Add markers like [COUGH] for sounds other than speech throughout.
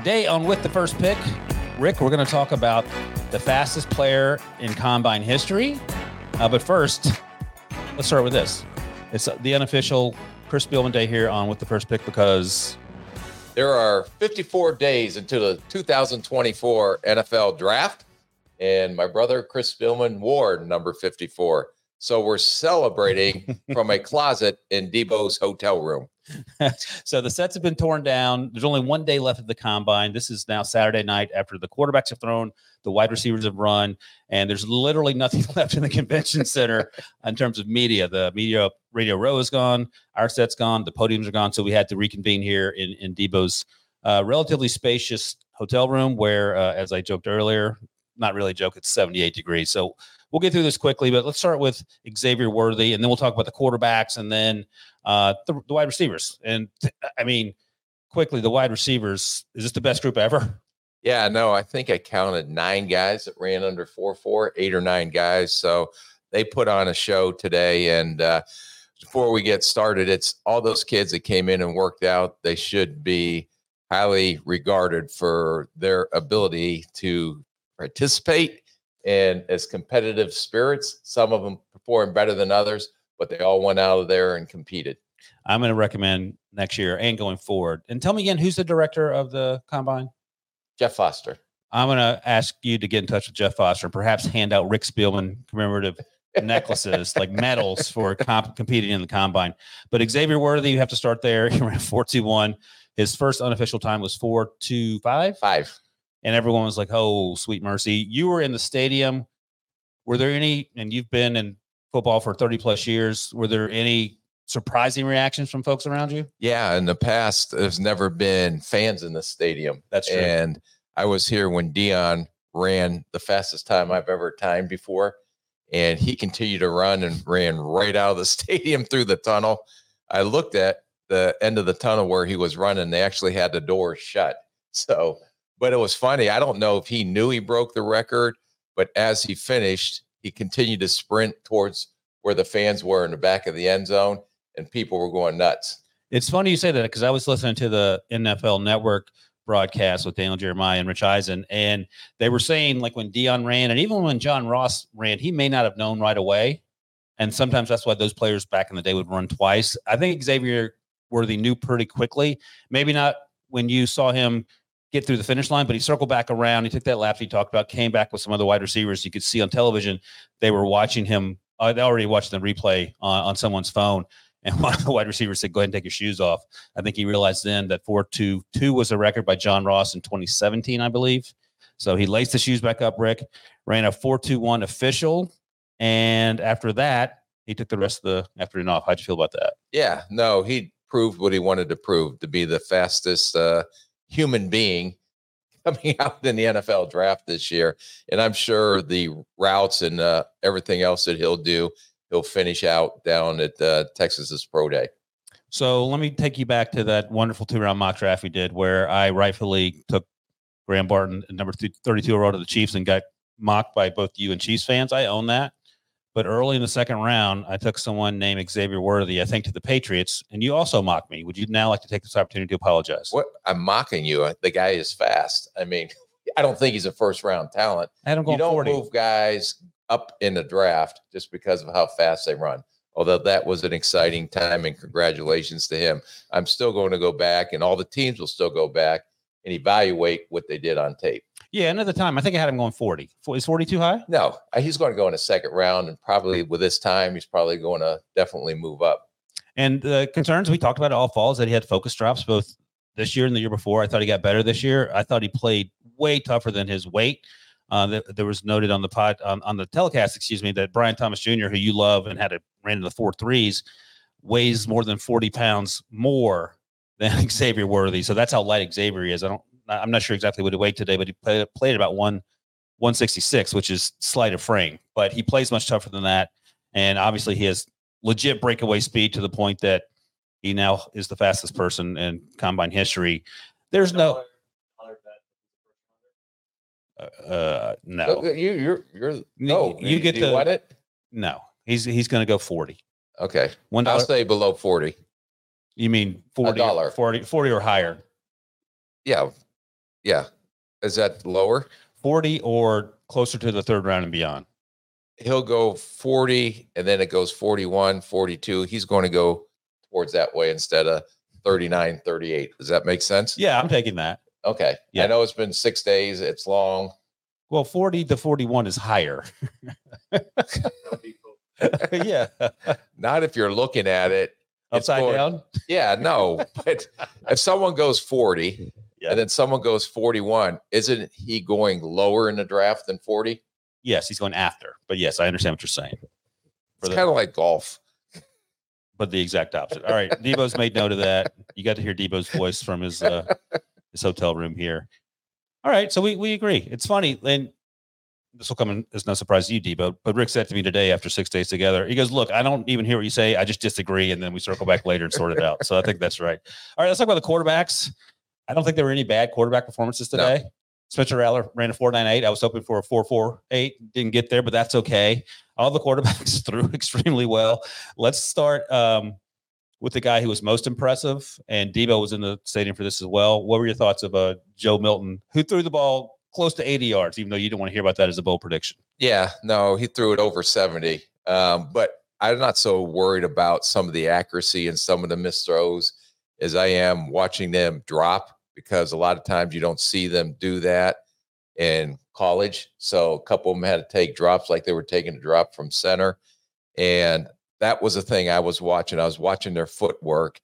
Today on With the First Pick, Rick, we're going to talk about the fastest player in combine history. Uh, but first, let's start with this. It's the unofficial Chris Spielman Day here on With the First Pick because there are 54 days until the 2024 NFL draft, and my brother Chris Spielman wore number 54. So we're celebrating [LAUGHS] from a closet in Debo's hotel room. [LAUGHS] so the sets have been torn down. There's only one day left of the combine. This is now Saturday night after the quarterbacks have thrown, the wide receivers have run, and there's literally nothing [LAUGHS] left in the convention center in terms of media. The media radio row is gone, our set's gone, the podiums are gone. So we had to reconvene here in, in Debo's uh, relatively spacious hotel room where, uh, as I joked earlier, not really a joke, it's 78 degrees. So we'll get through this quickly, but let's start with Xavier Worthy, and then we'll talk about the quarterbacks, and then uh, the, the wide receivers. And [LAUGHS] I mean, quickly, the wide receivers is this the best group ever? Yeah, no, I think I counted nine guys that ran under four four, eight or nine guys. So they put on a show today, and uh, before we get started, it's all those kids that came in and worked out. They should be highly regarded for their ability to participate and as competitive spirits. Some of them performed better than others, but they all went out of there and competed. I'm going to recommend next year and going forward. And tell me again, who's the director of the combine? Jeff Foster. I'm going to ask you to get in touch with Jeff Foster and perhaps hand out Rick Spielman commemorative necklaces, [LAUGHS] like medals for comp- competing in the combine. But Xavier Worthy, you have to start there. [LAUGHS] He ran 421. His first unofficial time was 425. Five and everyone was like, "Oh, sweet mercy!" You were in the stadium. Were there any? And you've been in football for thirty plus years. Were there any surprising reactions from folks around you? Yeah, in the past, there's never been fans in the stadium. That's true. And I was here when Deion ran the fastest time I've ever timed before, and he continued to run and ran right out of the [LAUGHS] stadium through the tunnel. I looked at the end of the tunnel where he was running. They actually had the door shut. So but it was funny. I don't know if he knew he broke the record, but as he finished, he continued to sprint towards where the fans were in the back of the end zone, and people were going nuts. It's funny you say that because I was listening to the NFL Network broadcast with Daniel Jeremiah and Rich Eisen, and they were saying like when Deion ran, and even when John Ross ran, he may not have known right away. And sometimes that's why those players back in the day would run twice. I think Xavier Worthy knew pretty quickly. Maybe not when you saw him get through the finish line, but he circled back around. He took that lap he talked about, came back with some other wide receivers. You could see on television they were watching him. Uh, they already watched the replay on, on someone's phone. And [LAUGHS] one of the wide receivers said, "Go ahead and take your shoes off." I think he realized then that four two two was a record by John Ross in 2017, I believe. So he laced the shoes back up. Rick ran a four two one official, and after that, he took the rest of the afternoon off. How'd you feel about that? Yeah, no, he proved what he wanted to prove to be the fastest uh, human being [LAUGHS] coming out in the NFL draft this year. And I'm sure the routes and uh, everything else that he'll do, he'll finish out down at uh, Texas's Pro Day. So let me take you back to that wonderful two round mock draft we did where I rightfully took Graham Barton, number 32 overall to the Chiefs, and got mocked by both you and Chiefs fans. I own that. But early in the second round, I took someone named Xavier Worthy, I think, to the Patriots, and you also mocked me. Would you now like to take this opportunity to apologize? What I'm mocking you. The guy is fast. I mean, [LAUGHS] I don't think he's a first round talent. I don't you don't 40. move guys up in the draft just because of how fast they run. Although that was an exciting time, and congratulations to him. I'm still going to go back, and all the teams will still go back and evaluate what they did on tape. Yeah, another time, I think I had him going 40. Is 40 too high? No, uh, he's going to go in a second round, and probably with this time, he's probably going to definitely move up. And the concerns we talked about all falls that he had focus drops both this year and the year before. I thought he got better this year. I thought he played way tougher than his weight. Uh, there was noted on the pod on, on the telecast, excuse me, that Brian Thomas Jr., who you love and had a ran in the four threes, weighs more than 40 pounds more than [LAUGHS] Xavier Worthy. So that's how light Xavier is. I don't I'm not sure exactly what he weighed today, but he played, played about one 166, which is slight of frame, but he plays much tougher than that. And obviously, he has legit breakaway speed to the point that he now is the fastest person in combine history. There's no. Uh, uh no. You you're you're no. You, you get do the you want it. No, he's he's going to go forty. Okay, one. I'll say below forty. You mean 40, dollar 40, 40 or higher? Yeah, Yeah. Is that lower? 40 or closer to the third round and beyond. He'll go 40 and then it goes 41, 42. He's going to go towards that way instead of 39, 38. Does that make sense? Yeah, I'm taking that. Okay. Yeah. I know it's been six days. It's long. Well, 40 to 41 is higher. [LAUGHS] yeah. Not if you're looking at it. Upside going- down. Yeah, no. But if someone goes 40 Yeah. and then someone goes 41, isn't he going lower in the draft than 40? Yes, he's going after. But yes, I understand what you're saying. For It's kind of like golf. but the exact opposite. All right, Debo's made note of that. You got to hear Debo's voice from his uh, [LAUGHS] his hotel room here. All right, so we we agree. It's funny, and this will come in as no surprise to you, Debo. But Rick said to me today after six days together, he goes, "Look, I don't even hear what you say. I just disagree, and then we circle back later and sort it out." So I think that's right. All right, let's talk about the quarterbacks. I don't think there were any bad quarterback performances No. today. Spencer Rattler ran a 4.98. I was hoping for a 4.48. Didn't get there, but that's okay. All the [LAUGHS] quarterbacks threw [LAUGHS] extremely well. Let's start um, with the guy who was most impressive, and Debo was in the stadium for this as well. What were your thoughts of uh, Joe Milton, who threw the ball close to 80 yards, even though you didn't want to hear about that as a bold prediction? Yeah, no, he threw it over 70. Um, but I'm not so worried about some of the accuracy and some of the missed throws as I am watching them drop because a lot of times you don't see them do that in college. So a couple of them had to take drops like they were taking a drop from center. And that was the thing I was watching. I was watching their footwork.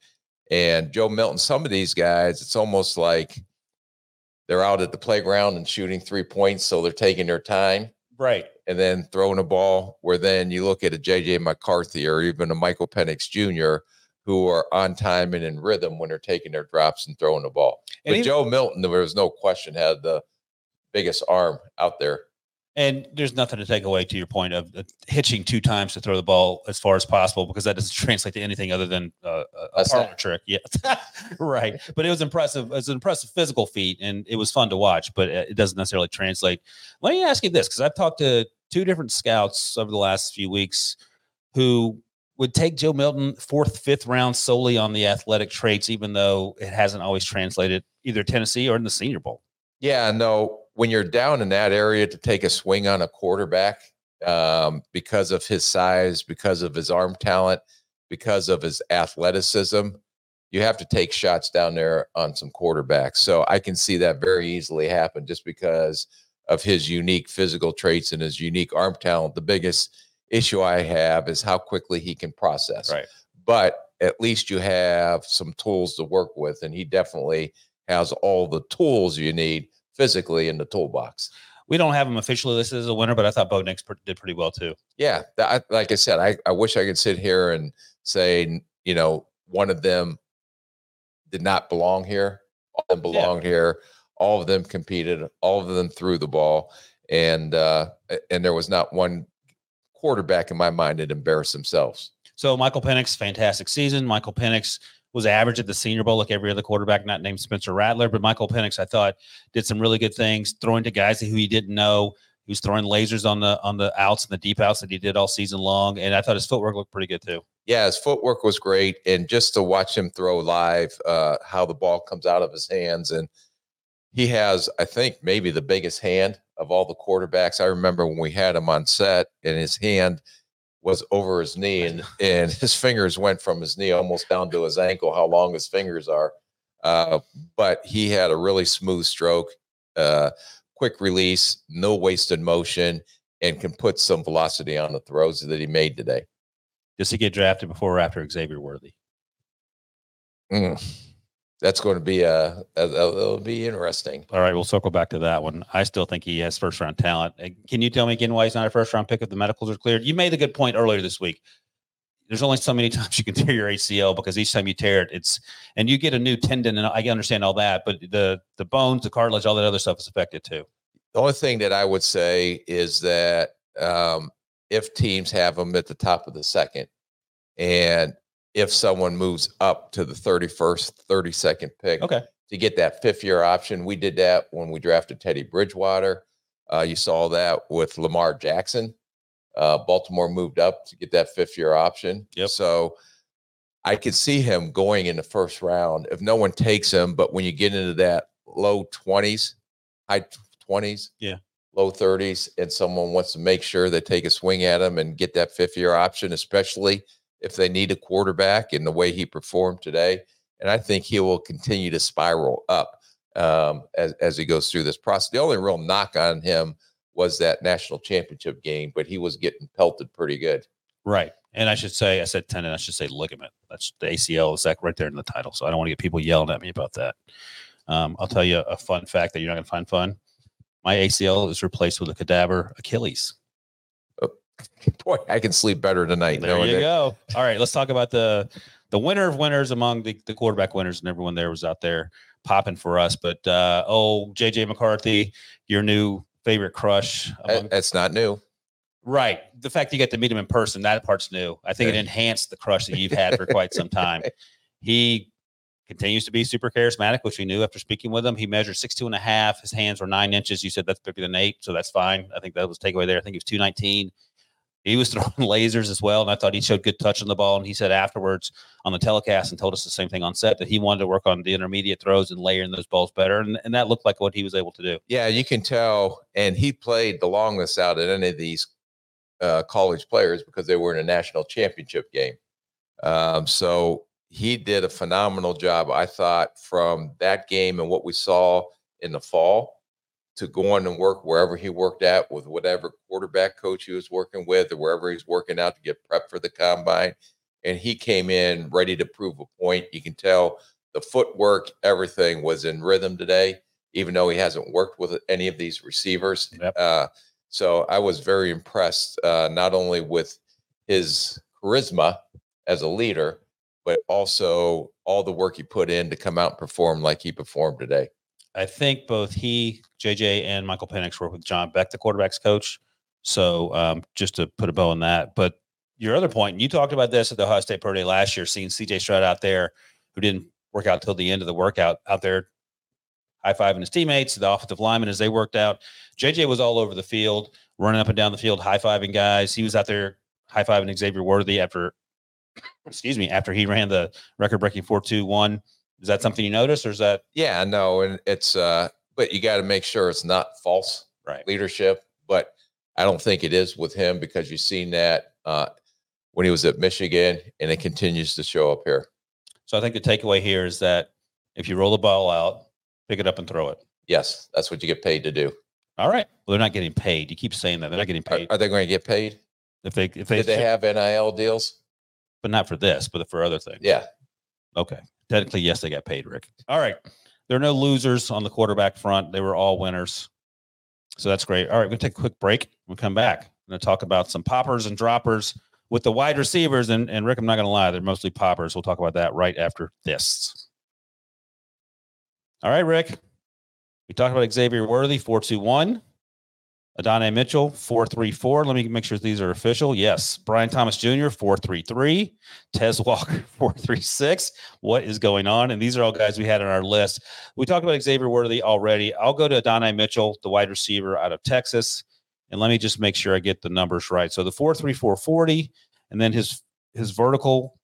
And Joe Milton, some of these guys, it's almost like they're out at the playground and shooting three points. So they're taking their time Right. and then throwing a ball where then you look at a JJ McCarthy or even a Michael Penix Jr. who are on time and in rhythm when they're taking their drops and throwing the ball. And but even- Joe Milton, there was no question, had the biggest arm out there. And there's nothing to take away to your point of uh, hitching two times to throw the ball as far as possible because that doesn't [LAUGHS] translate to anything other than uh, a, a parlor trick. Yeah, [LAUGHS] right. But it was impressive. It was an impressive physical feat, and it was fun to watch. But uh, it doesn't necessarily translate. Let me ask you this, because I've talked to two different scouts over the last few weeks who would take Joe Milton fourth, fifth round solely on the athletic traits, even though it hasn't always translated either Tennessee or in the Senior Bowl. Yeah, no, when you're down in that area to take a swing on a quarterback um, because of his size, because of his arm talent, because of his athleticism, you have to take shots down there on some quarterbacks. So I can see that very easily happen just because of his unique physical traits and his unique arm talent. The biggest issue I have is how quickly he can process. Right. But at least you have some tools to work with, and he definitely has all the tools you need physically in the toolbox. We don't have him officially listed as a winner, but I thought Bo Nix pr- did pretty well too. Yeah, I- like I said, I, I wish I could sit here and say, you know, one of them did not belong here. All of them Yeah. belonged here. All of them competed. All of them threw the ball, and uh, and there was not one quarterback in my mind that embarrass themselves. So Michael Penix, fantastic season. Michael Penix was average at the Senior Bowl, like every other quarterback, not named Spencer Rattler, but Michael Penix, I thought, did some really good things, throwing to guys who he didn't know. He was throwing lasers on the on the outs and the deep outs that he did all season long, and I thought his footwork looked pretty good too. Yeah, his footwork was great, and just to watch him throw live, uh, how the ball comes out of his hands, and he has, I think, maybe the biggest hand of all the quarterbacks. I remember when we had him on set, and his hand was over his knee, and [LAUGHS] and his fingers went from his knee almost down to his ankle. How long his fingers are, uh, but he had a really smooth stroke, uh, quick release, no wasted motion, and can put some velocity on the throws that he made today. Does he get drafted before or after Xavier Worthy? Mm. That's going to be a, a, that'll be interesting. All right, we'll circle back to that one. I still think he has first round talent. Uh, Can you tell me again why he's not a first round pick if the medicals are cleared? You made a good point earlier this week. There's only so many [LAUGHS] times you can tear your ACL because each time you tear it, it's and you get a new tendon, and I understand all that, but the the bones, the cartilage, all that other stuff is affected too. The only thing that I would say is that um, if teams have them at the top of the second, and if someone moves up to the 31st, 32nd pick Okay. to get that fifth year option, we did that when we drafted Teddy Bridgewater. Uh, you saw that with Lamar Jackson. Uh, Baltimore moved up to get that fifth year option. Yep. So I could see him going in the first round if no one takes him. But when you get into that low 20s, high 20s. Yeah. Low 30s, and someone wants to make sure they take a swing at him and get that fifth year option, especially if they need a quarterback in the way he performed today. And I think he will continue to spiral up um, as, as he goes through this process. The only real knock on him was that national championship game, but he was getting pelted pretty good. Right. And I should say, I said tendon, I should say ligament. That's the ACL is that right there in the title. So I don't want to get people yelling at me about that. Um, I'll tell you a fun fact that you're not going to find fun. My ACL is replaced with a cadaver Achilles. [LAUGHS] Boy, I can sleep better tonight. There you that- go. All right, let's talk about the the winner of winners among the, the quarterback winners, and everyone there was out there popping for us. But uh, oh, JJ McCarthy, your new favorite crush. Among, That's not new. right. The fact you get to meet him in person, that part's new. I think it enhanced the crush that you've had for quite some time. [LAUGHS] He continues to be super charismatic, which we knew after speaking with him. He measured six two and a half. His hands were nine inches. You said that's bigger than eight, so that's fine. I think that was takeaway there. I think he was two nineteen. He was throwing [LAUGHS] lasers as well, and I thought he showed good touch on the ball. And he said afterwards on the telecast and told us the same thing on set that he wanted to work on the intermediate throws and layering those balls better, and, and that looked like what he was able to do. Yeah, you can tell. And he played the longest out of any of these uh, college players because they were in a national championship game. Um, so he did a phenomenal job, I thought, from that game and what we saw in the fall to go on and work wherever he worked at with whatever quarterback coach he was working with or wherever he's working out to get prep for the combine. And he came in ready to prove a point. You can tell the footwork, everything was in rhythm today, even though he hasn't worked with any of these receivers. Yep. Uh, so I was very impressed, uh, not only with his charisma as a leader, but also all the work he put in to come out and perform like he performed today. I think both he, JJ, and Michael Penix work with John Beck, the quarterback's coach. So um, just to put a bow on that. But your other point, you talked about this at the Ohio State Pro Day last year, seeing CJ Stroud out there who didn't work out till the end of the workout out there high fiving his teammates, the offensive linemen as they worked out. JJ was all over the field, running up and down the field, high fiving guys. He was out there high fiving Xavier Worthy after, [COUGHS] excuse me, after he ran the record breaking 4 2 1. Is that something you noticed or is that Yeah, no, and it's uh, but you got to make sure it's not false right? leadership. But I don't think it is with him because you've seen that uh, when he was at Michigan, and it continues to show up here. So I think the takeaway here is that if you roll the ball out, pick it up and throw it. Yes, that's what you get paid to do. All right. Well, they're not getting paid. You keep saying that they're not getting Are, paid. are they going to get paid? if they, if they, Did they have NIL deals? but not for this, but for other things. Yeah. Okay. Technically, yes, they got paid, Rick. All right. There are no losers on the quarterback front. They were all winners. So that's great. All right. To take a quick break. We'll come back. I'm going to talk about some poppers and droppers with the wide receivers. And, and Rick, I'm not going to lie, they're mostly poppers. We'll talk about that right after this. All right, Rick. We talked about Xavier Worthy, 421. Adonai Mitchell, 434. Let me make sure these are official. Yes. Brian Thomas Jr., 433. Tez Walker, [LAUGHS] 436. What is going on? And these are all guys we had on our list. We talked about Xavier Worthy already. I'll go to Adonai Mitchell, the wide receiver out of Texas. And let me just make sure I get the numbers right. So the 43440, and then his his vertical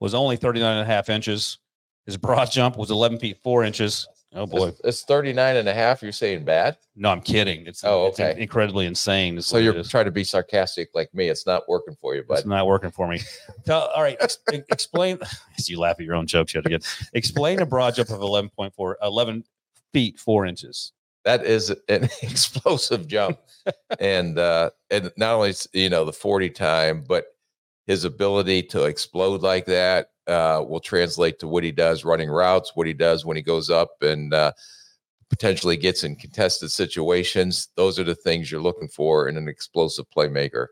was only 39 and a half inches. His broad jump was 11 feet 4 inches. Oh boy. It's, it's 39 and a half. You're saying bad? No, I'm kidding. It's, Oh, it's okay. incredibly insane. So you're trying to be sarcastic like me. It's not working for you, but It's not working for me. [LAUGHS] Tell, all right, ex- explain. [LAUGHS] You laugh at your own jokes yet again. Explain a broad jump of 11.4, 11 feet, four inches. that is an [LAUGHS] explosive jump. and uh and not only you know the 40 time, but his ability to explode like that uh will translate to what he does running routes, what he does when he goes up and uh potentially gets in contested situations. Those are the things you're looking for in an explosive playmaker.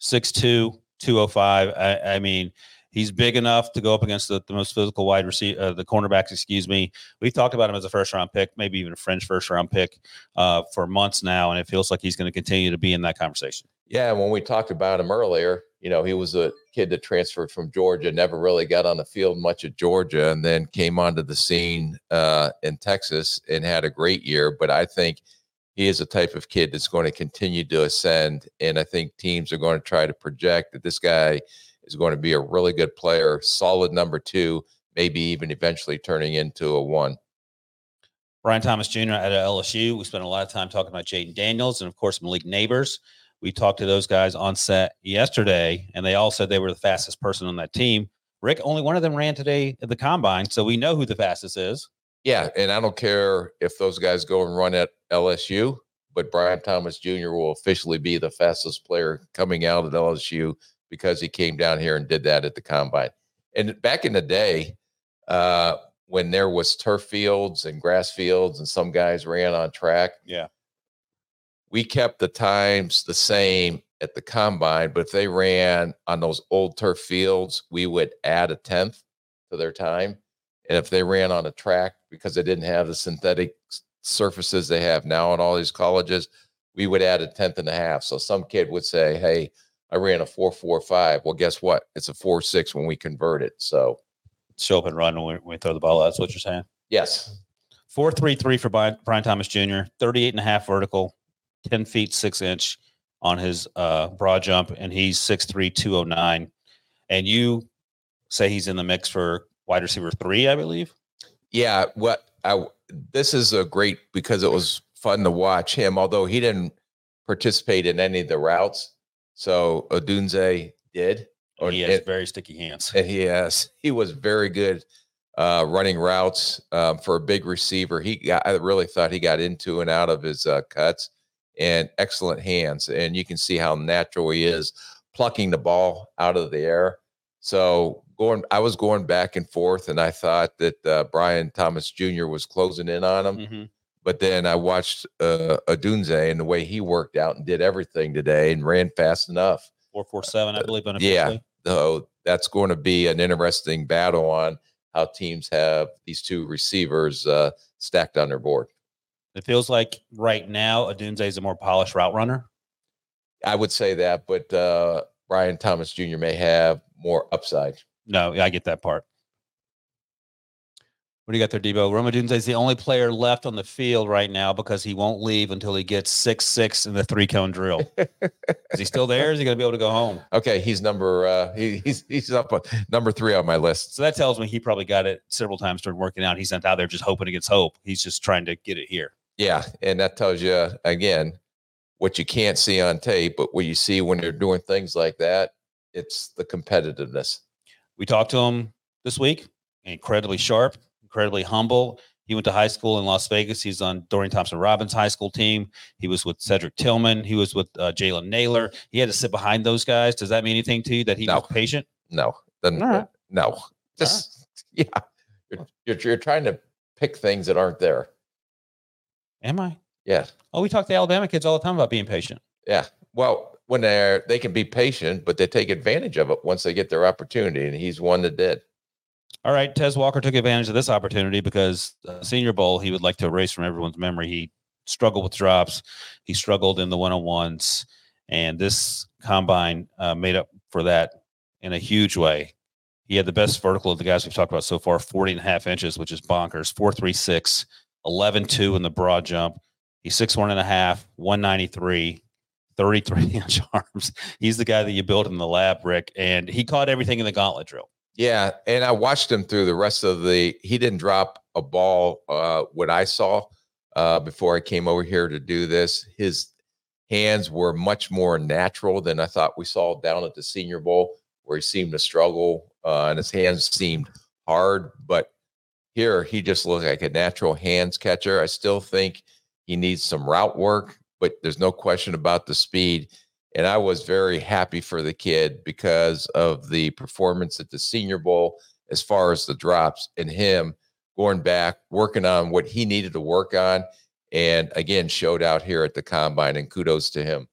6'2, 205. I, I mean, he's big enough to go up against the, the most physical wide receiver, uh, the cornerbacks, excuse me. We've talked about him as a first round pick, maybe even a fringe first round pick uh, for months now. And it feels like he's going to continue to be in that conversation. Yeah, when we talked about him earlier, you know, he was a kid that transferred from Georgia, never really got on the field much at Georgia, and then came onto the scene uh, in Texas and had a great year. But I think he is a type of kid that's going to continue to ascend, and I think teams are going to try to project that this guy is going to be a really good player, solid number two, maybe even eventually turning into a one. Brian Thomas Jr. at LSU. We spent a lot of time talking about Jayden Daniels and, of course, Malik Nabers. We talked to those guys on set yesterday, and they all said they were the fastest person on that team. Rick, only one of them ran today at the combine, so we know who the fastest is. Yeah, and I don't care if those guys go and run at LSU, but Brian Thomas Jr. will officially be the fastest player coming out at LSU because he came down here and did that at the combine. And back in the day, uh, when there was turf fields and grass fields and some guys ran on track. Yeah. We kept the times the same at the combine, but if they ran on those old turf fields, we would add a tenth to their time. And if they ran on a track because they didn't have the synthetic surfaces they have now in all these colleges, we would add a tenth and a half. So some kid would say, Hey, I ran a four four five. Well, guess what? It's a four six when we convert it. So show up and run when we, when we throw the ball. That's what you're saying. Yes. Four three three for Brian, Brian Thomas Jr. 38 and a half vertical, 10 feet six inch on his uh, broad jump, and he's 6'3", 209. And you say he's in the mix for wide receiver three, I believe. Yeah. What I this is a great because it was fun to watch him, although he didn't participate in any of the routes. So Odunze did. Or, he has and, very sticky hands. And he has. He was very good uh, running routes um, for a big receiver. He got. I really thought he got into and out of his uh, cuts, and excellent hands. And you can see how natural he is plucking the ball out of the air. So going, I was going back and forth, and I thought that uh, Brian Thomas Jr. was closing in on him. Mm-hmm. But then I watched uh, Odunze and the way he worked out and did everything today and ran fast enough. Four four seven, I believe. Yeah, so that's going to be an interesting battle on how teams have these two receivers uh, stacked on their board. It feels like right now Odunze is a more polished route runner. I would say that, but uh, Brian Thomas Jr. may have more upside. No, I get that part. What do you got there, Debo? Rome Odunze is the only player left on the field right now because he won't leave until he gets six six in the three cone drill. is he still there? Is he going to be able to go home? [LAUGHS] Okay, he's number uh, he, he's he's up on number three on my list. So that tells me he probably got it several times during working out. He's not out there just hoping against hope. He's just trying to get it here. Yeah, and that tells you again what you can't see on tape, but what you see when they're doing things like that, it's the competitiveness. We talked to him this week. Incredibly sharp, incredibly humble. He went to high school in Las Vegas. He's on Dorian Thompson Robinson high school team. He was with Cedric Tillman. He was with uh, Jalen Nailor. He had to sit behind those guys. Does that mean anything to you that he no. was patient? No, then right. no. Just right. [LAUGHS] yeah, you're, you're, you're trying to pick things that aren't there. Am I? Yes. Oh, we talk to Alabama kids all the time about being patient. Yeah. Well, when they're they can be patient, but they take advantage of it once they get their opportunity, and he's one that did. All right, Tez Walker took advantage of this opportunity because uh, Senior Bowl he would like to erase from everyone's memory. He struggled with drops, he struggled in the one on ones, and this combine uh, made up for that in a huge way. He had the best vertical of the guys we've talked about so far, 40 and a half inches, which is bonkers, 436, 11 2 in the broad jump. He's six one and a half, 193, 33 [LAUGHS] inch arms. He's the guy that you built in the lab, Rick, and he caught everything in the gauntlet drill. Yeah, and I watched him through the rest of the. He didn't drop a ball. Uh, what I saw uh, before I came over here to do this, his hands were much more natural than I thought we saw down at the Senior Bowl, where he seemed to struggle uh, and his hands seemed hard. But here, he just looks like a natural hands catcher. I still think he needs some route work, but there's no question about the speed. And I was very happy for the kid because of the performance at the Senior Bowl, as far as the drops, and him going back, working on what he needed to work on. And again, showed out here at the combine, and kudos to him.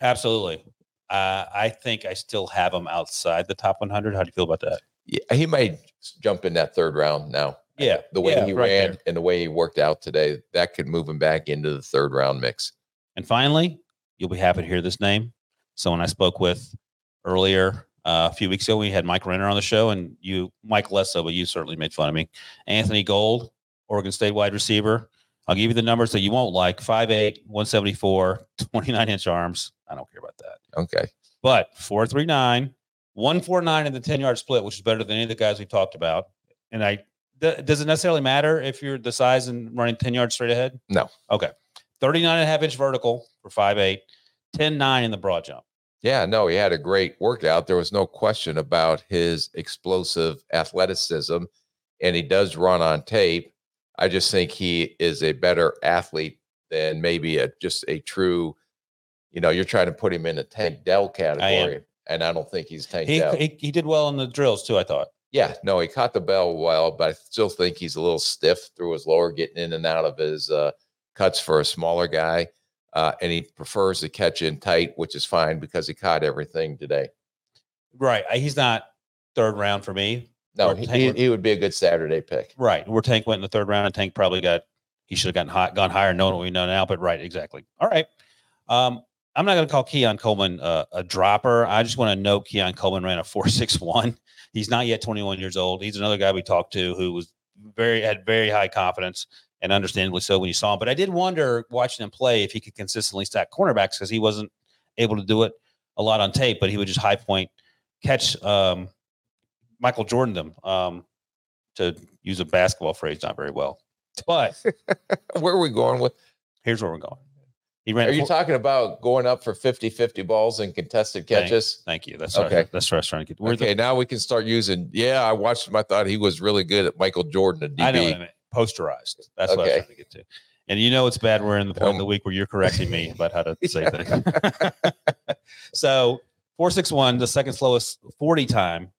Absolutely. Uh, I think I still have him outside the top 100. How do you feel about that? Yeah, he might jump in that third round now. Yeah. The way yeah, he right ran there. and the way he worked out today, that could move him back into the third round mix. And finally, You'll be happy to hear this name. Someone I spoke with earlier uh, a few weeks ago. We had Mike Renner on the show, and you, Mike less so, but you certainly made fun of me. Anthony Gould, Oregon State wide receiver. I'll give you the numbers that you won't like 5'8, 174, 29 inch arms. I don't care about that. Okay. But 439, 149 in the 10 yard split, which is better than any of the guys we talked about. And I D- does it necessarily matter if you're the size and running 10 yards straight ahead? No. Okay. 39 and a half inch vertical for 5'8, 10 9 in the broad jump. Yeah, no, he had a great workout. There was no question about his explosive athleticism, and he does run on tape. I just think he is a better athlete than maybe a just a true, you know, you're trying to put him in a Tank Dell category, and I don't think he's Tank He, Dell. he, he did well in the drills too, I thought. yeah, no, he caught the bell well, but I still think he's a little stiff through his lower, getting in and out of his uh, cuts for a smaller guy. Uh, and he prefers to catch in tight, which is fine because he caught everything today. Right. He's not third round for me. No, he, Tank he, would- he would be a good Saturday pick. Right. Where Tank went in the third round, and Tank probably got he should have gotten hot, gone higher, knowing what we know now. But right, exactly. All right. Um, I'm not going to call Keon Coleman uh, a dropper. I just want to note Keon Coleman ran a four [LAUGHS] six one. He's not yet 21 years old. He's another guy we talked to who was very had very high confidence and understandably so when you saw him. But I did wonder watching him play if he could consistently stack cornerbacks because he wasn't able to do it a lot on tape, but he would just high point catch um, Michael Jordan them. Um, to use a basketball phrase, not very well. But [LAUGHS] Where are we going with? here's where we're going. He ran. Are you four- talking about going up for 50 50 balls and contested catches? Thank you. That's okay. Okay. That's what I was trying to get. We're Okay, now we can start using. Yeah, I watched him. I thought he was really good at Michael Jordan at the, I know what I DB. meant. Posterized. That's what I was trying to get to. And you know it's bad. We're in the point of Um, the week where you're correcting me [LAUGHS] about how to say things. [LAUGHS] so four six one, the second slowest forty time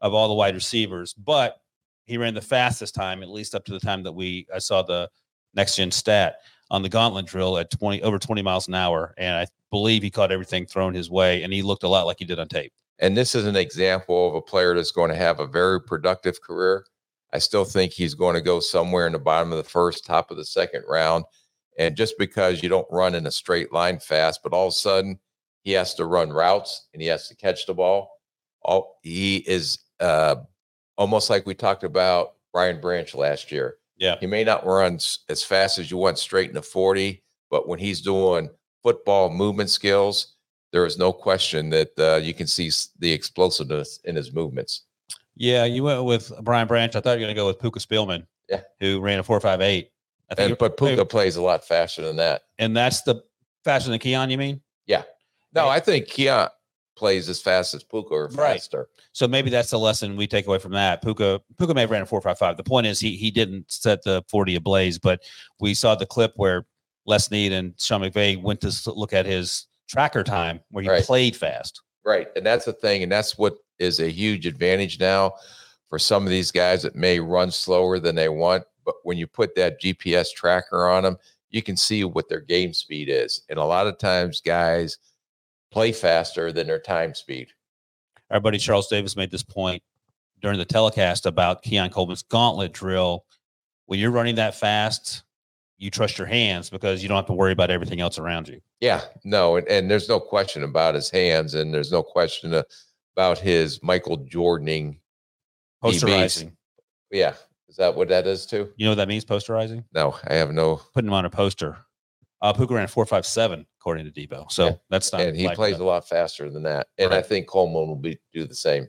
of all the wide receivers, but he ran the fastest time, at least up to the time that we I saw the next gen stat on the gauntlet drill at 20 over 20 miles an hour. And I believe he caught everything thrown his way and he looked a lot like he did on tape. And this is an example of a player that's going to have a very productive career. I still think he's going to go somewhere in the bottom of the first, top of the second round. And just because you don't run in a straight line fast, but all of a sudden he has to run routes and he has to catch the ball. All he is uh, almost like we talked about Brian Branch last year. Yeah. He may not run as fast as you want straight in the 40, but when he's doing football movement skills, there is no question that uh, you can see the explosiveness in his movements. Yeah, you went with Brian Branch. I thought you were going to go with Puka Spielman. Yeah. who ran a four five eight. I think, And, but Puka plays a lot faster than that. and that's the faster than Keon. You mean? Yeah. No. I think Keon plays as fast as Puka or Right. faster. So maybe that's the lesson we take away from that. Puka Puka may have ran a four five five. The point is he he didn't set the forty ablaze, but we saw the clip where Les Snead and Sean McVay went to look at his tracker time where he Right. played fast. Right. And that's the thing. And that's what is a huge advantage now for some of these guys that may run slower than they want. But when you put that GPS tracker on them, you can see what their game speed is. And a lot of times, guys play faster than their time speed. Our buddy Charles Davis made this point during the telecast about Keon Coleman's gauntlet drill. When you're running that fast, you trust your hands because you don't have to worry about everything else around you. Yeah, no, and, and there's no question about his hands, and there's no question about his Michael Jordaning. DBs. Posterizing. Yeah, is that what that is too? You know what that means, posterizing? No, I have no. Putting him on a poster. Uh, Puka ran a four five seven according to Debo. So Yeah. that's not. And he plays a lot faster than that, and I think Coleman will be do the same.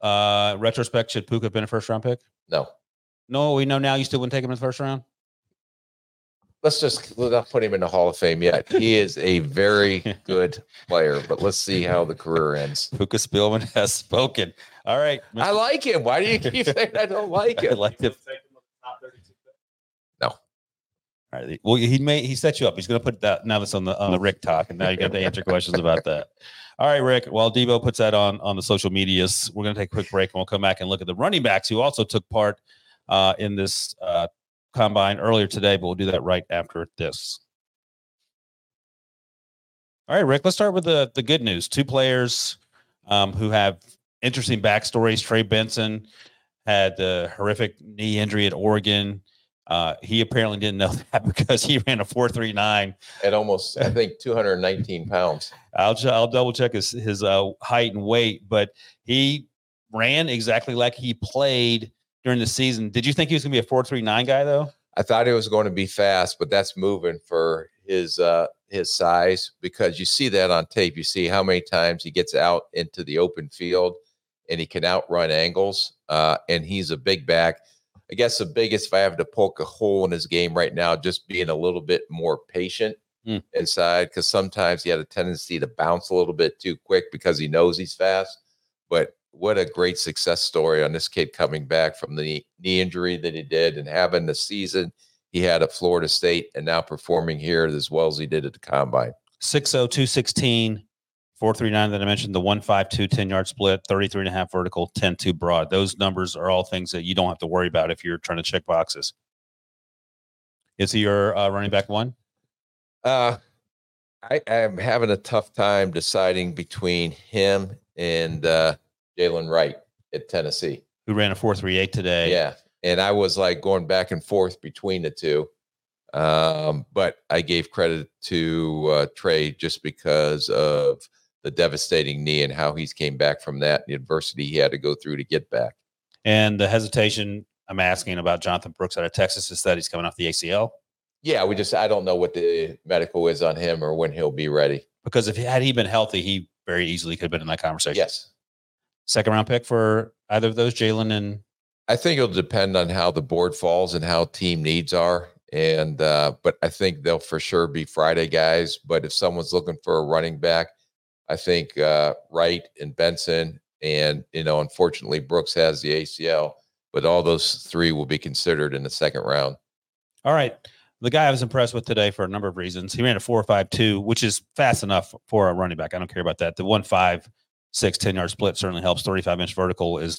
Uh, retrospect, should Puka have been a first round pick? No, No, we know now you still wouldn't take him in the first round. let's just let's not put him in the Hall of Fame yet. He is a very [LAUGHS] good player, but let's see how the career ends. Puka Spielman [LAUGHS] has spoken. All right. I like him. Why do you keep [LAUGHS] saying I don't like him? I like it. All right. Well, he may he set you up. He's going to put that that's on the on the Rick talk, and now you got to answer questions about that. All right, Rick. While Debo puts that on on the social medias, we're going to take a quick break, and we'll come back and look at the running backs who also took part uh, in this uh, combine earlier today. But we'll do that right after this. All right, Rick. Let's start with the the good news. Two players um, who have interesting backstories. Trey Benson had the horrific knee injury at Oregon. Uh, he apparently didn't know [LAUGHS] that because he ran a four three nine. At almost, I think, 219 pounds. I'll I'll double check his his uh, height and weight, but he ran exactly like he played during the season. Did you think he was going to be a four three nine guy though? I thought he was going to be fast, but that's moving for his uh his size because you see that on tape. You see how many times he gets out into the open field and he can outrun angles. Uh, and he's a big back. I guess the biggest, if I have to poke a hole in his game right now, just being a little bit more patient Mm. inside, because sometimes he had a tendency to bounce a little bit too quick because he knows he's fast. But what a great success story on this kid coming back from the knee injury that he did and having the season he had at Florida State and now performing here as well as he did at the combine. 6'0, 216, 439 that I mentioned, the 152 10 yard split, 33 and a half vertical, 10 2 broad. Those numbers are all things that you don't have to worry about if you're trying to check boxes. Is he your uh, running back one? Uh, I am having a tough time deciding between him and uh, Jaylen Wright at Tennessee. Who ran a 438 today? Yeah. And I was like going back and forth between the two. Um, but I gave credit to uh, Trey just because of the devastating knee and how he's came back from that, the adversity he had to go through to get back. And the hesitation I'm asking about Jonathan Brooks out of Texas is that he's coming off the ACL. Yeah, we just I don't know what the medical is on him or when he'll be ready. Because if he had he been healthy, he very easily could have been in that conversation. Yes. Second round pick for either of those, Jaylen and I think it'll depend on how the board falls and how team needs are. And uh, but I think they'll for sure be Friday guys. But if someone's looking for a running back, I think uh, Wright and Benson, and you know, unfortunately Brooks has the ACL, but all those three will be considered in the second round. All right. The guy I was impressed with today for a number of reasons. He ran a four five two, which is fast enough for a running back. I don't care about that. The one five six 10 yard split certainly helps. 35 inch vertical is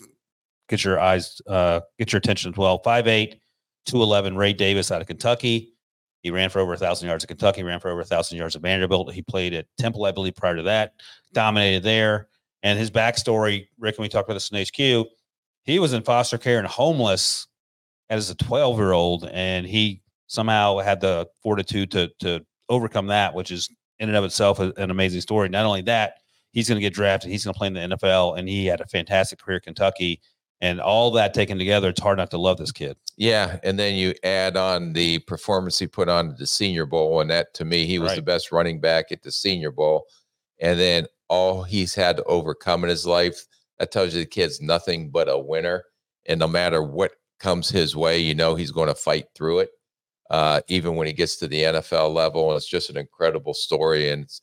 get your eyes, uh, get your attention as well. 5'8, 211, Ray Davis out of Kentucky. He ran for over a thousand yards at Kentucky, ran for over a thousand yards at Vanderbilt. He played at Temple, I believe, prior to that, dominated there. And his backstory, Rick, and we talked about this in HQ, he was in foster care and homeless as a 12 year old, and he somehow had the fortitude to to overcome that, which is in and of itself an amazing story. Not only that, he's going to get drafted, he's going to play in the NFL, and he had a fantastic career at Kentucky. And all that taken together, it's hard not to love this kid. Yeah, and then you add on the performance he put on at the Senior Bowl, and that to me, he was the best running back at the Senior Bowl. And then all he's had to overcome in his life, that tells you the kid's nothing but a winner. And no matter what comes his way, you know he's going to fight through it, uh, even when he gets to the NFL level. And it's just an incredible story. And it's,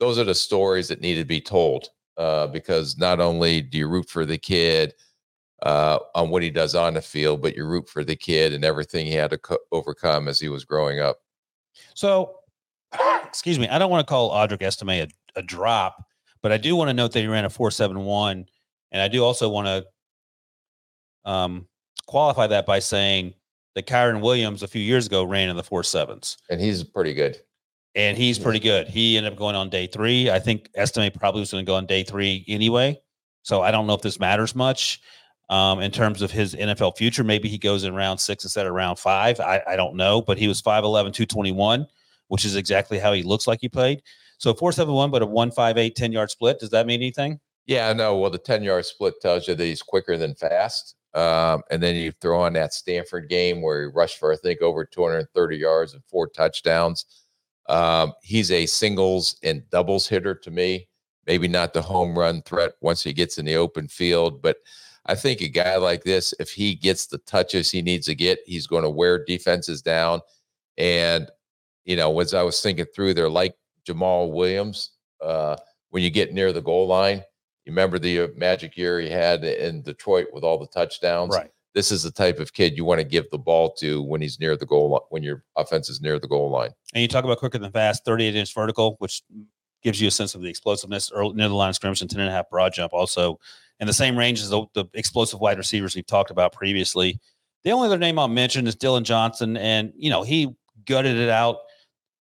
those are the stories that need to be told uh, because not only do you root for the kid, uh, on what he does on the field, but you root for the kid and everything he had to co- overcome as he was growing up. So, [COUGHS] excuse me, I don't want to call Audric Estime a, a drop, but I do want to note that he ran a 471. And I do also want to um, qualify that by saying that Kyren Williams a few years ago ran in the four sevens. And he's pretty good. and he's pretty good. He ended up going on day three. I think Estime probably was going to go on day three anyway. So I don't know if this matters much um, in terms of his NFL future. Maybe he goes in round six instead of round five. I, I don't know, but he was 5'11, 221, which is exactly how he looks like he played. So 471, but a 158, 10 yard split. Does that mean anything? Yeah, no. Well, the 10 yard split tells you that he's quicker than fast. Um, and then you throw on that Stanford game where he rushed for, I think, over 230 yards and four touchdowns. Um, he's a singles and doubles hitter to me. Maybe not the home run threat once he gets in the open field, but I think a guy like this, if he gets the touches he needs to get, he's going to wear defenses down. And, you know, as I was thinking through there, like Jamaal Williams, uh, when you get near the goal line, you remember the uh, magic year he had in Detroit with all the touchdowns. Right. This is the type of kid you want to give the ball to when he's near the goal line, when your offense is near the goal line. And you talk about quicker than fast, 38 inch vertical, which gives you a sense of the explosiveness early, near the line of scrimmage and 10 and a half broad jump also in the same range as the, the explosive wide receivers we've talked about previously. The only other name I'll mention is Dillon Johnson. And, you know, he gutted it out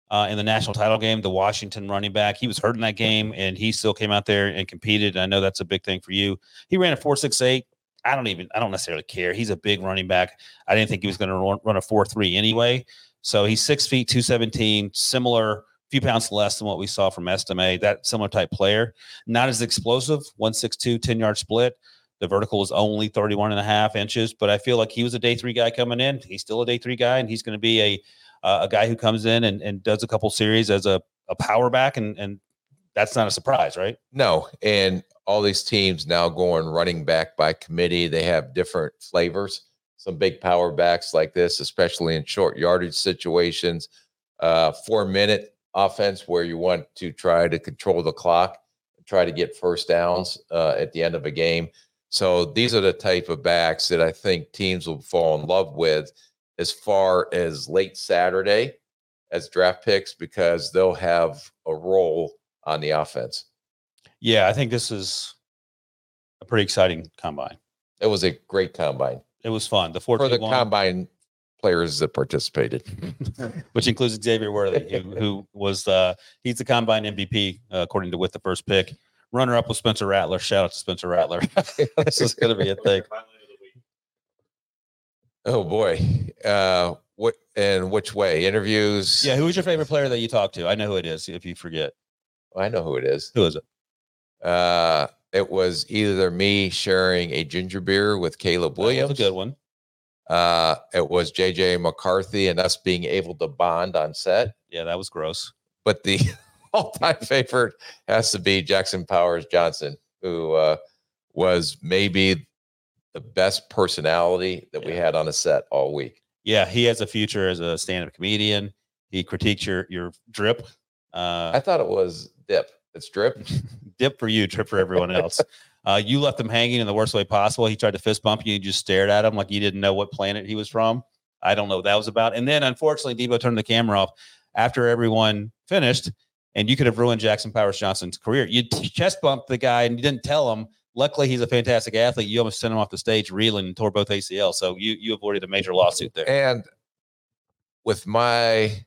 uh, in the national title game, the Washington running back. He was hurt in that game and he still came out there and competed. I know that's a big thing for you. He ran a 468. I don't even, I don't necessarily care. He's a big running back. I didn't think he was going to run, run a 4 3 anyway. So he's six feet, 217, similar, few pounds less than what we saw from Estime, that similar type player. Not as explosive, 162, 10 yard split. The vertical is only 31 and a half inches, but I feel like he was a day three guy coming in. He's still a day three guy, and he's going to be a uh, a guy who comes in and, and does a couple series as a, a power back, and, and that's not a surprise, right? No, and all these teams now going running back by committee. They have different flavors. some big power backs like this, especially in short yardage situations. Uh, four minute offense where you want to try to control the clock, try to get first downs uh, at the end of a game. So these are the type of backs that I think teams will fall in love with as far as late Saturday as draft picks because they'll have a role on the offense. Yeah, I think this is a pretty exciting combine. It was a great combine It was fun. The for the 14 combine players that participated. [LAUGHS] which includes Xavier Worthy, who, who was uh, he's the combine MVP uh, according to with the first pick. Runner up with Spencer Rattler. Shout out to Spencer Rattler. [LAUGHS] this is going to be a thing. Oh boy. Uh what and which way? Interviews? Yeah, who was your favorite player that you talked to? I know who it is. If you forget, I know who it is. who is it? Uh it was either me sharing a ginger beer with Caleb That was Williams. a good one. Uh it was JJ McCarthy and us being able to bond on set. Yeah, that was gross. But the [LAUGHS] all-time favorite has to be Jackson Powers Johnson, who uh was maybe the best personality that we had on a set all week. Yeah, he has a future as a stand-up comedian. He critiques your your drip. Uh, I thought it was dip. It's drip. [LAUGHS] dip for you, trip for everyone else. [LAUGHS] Uh, you left him hanging in the worst way possible. He tried to fist bump you. You just stared at him like you didn't know what planet he was from. I don't know what that was about. And then unfortunately, Debo turned the camera off after everyone finished, and you could have ruined Jackson Powers Johnson's career. You [LAUGHS] chest bumped the guy and you didn't tell him. Luckily, he's a fantastic athlete. You almost sent him off the stage reeling and tore both ACL. So you you avoided a major lawsuit there. And with my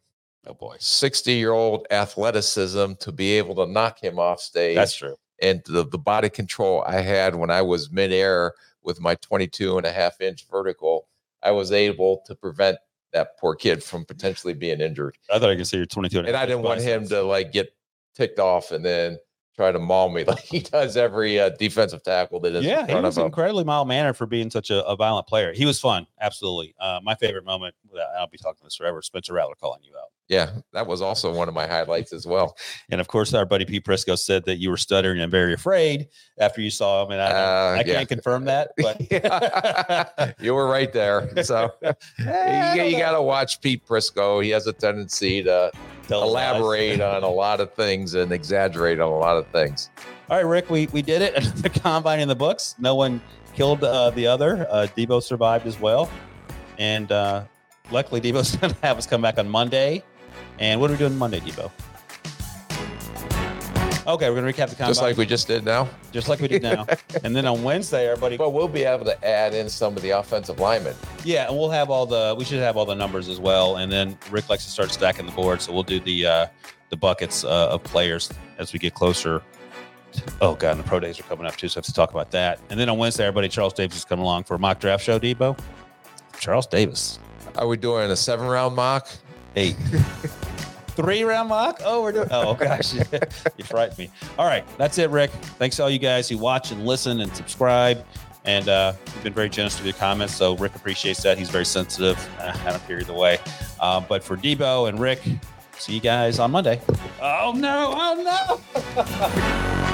Oh boy, 60 year old athleticism to be able to knock him off stage that's true. And the, the body control I had when I was midair with my 22 and a half inch vertical, I was able to prevent that poor kid from potentially being injured. I thought I could see your 22. And I didn't want him to like get ticked off and then try to maul me [LAUGHS] like he does every uh, defensive tackle that is Yeah, in he was of him. incredibly mild mannered for being such a, a violent player. He was fun, absolutely. Uh, my favorite moment, I'll be talking this forever, Spencer Rattler calling you out. Yeah, that was also one of my highlights as well. And of course, our buddy Pete Prisco said that you were stuttering and very afraid after you saw him. And I, Uh, I yeah. can't confirm that, but [LAUGHS] you were right there. So [LAUGHS] you, you got to watch Pete Prisco. He has a tendency to Tell us lies. Elaborate on a lot of things and exaggerate on a lot of things. All right, Rick, we, we did it. [LAUGHS] Another combine in the books. No one killed uh, the other. Uh, Debo survived as well. And uh, luckily, Debo's [LAUGHS] going to have us come back on Monday. And what are we doing Monday, Debo? Okay, we're going to recap the combine Just like we just did now. just like we did now. [LAUGHS] and then on Wednesday, everybody, Well, we'll be able to add in some of the offensive linemen. yeah, and we'll have all the, we should have all the numbers as well. And then Rick likes to start stacking the board, so we'll do the uh, the buckets uh, of players as we get closer. Oh god, and the pro days are coming up too, so I have to talk about that. And then on Wednesday, everybody, Charles Davis is coming along for a mock draft show. Debo, Charles Davis, Are we doing a seven round mock? eight. [LAUGHS] Three round mock? Oh, we're doing. Oh gosh, [LAUGHS] you frightened me. All right, that's it, Rick. Thanks to all you guys who watch and listen and subscribe, and uh, you've been very generous with your comments. So Rick appreciates that. He's very sensitive. Uh, I don't care either way. Uh, but for Debo and Rick, see you guys on Monday. Oh no! Oh no! [LAUGHS]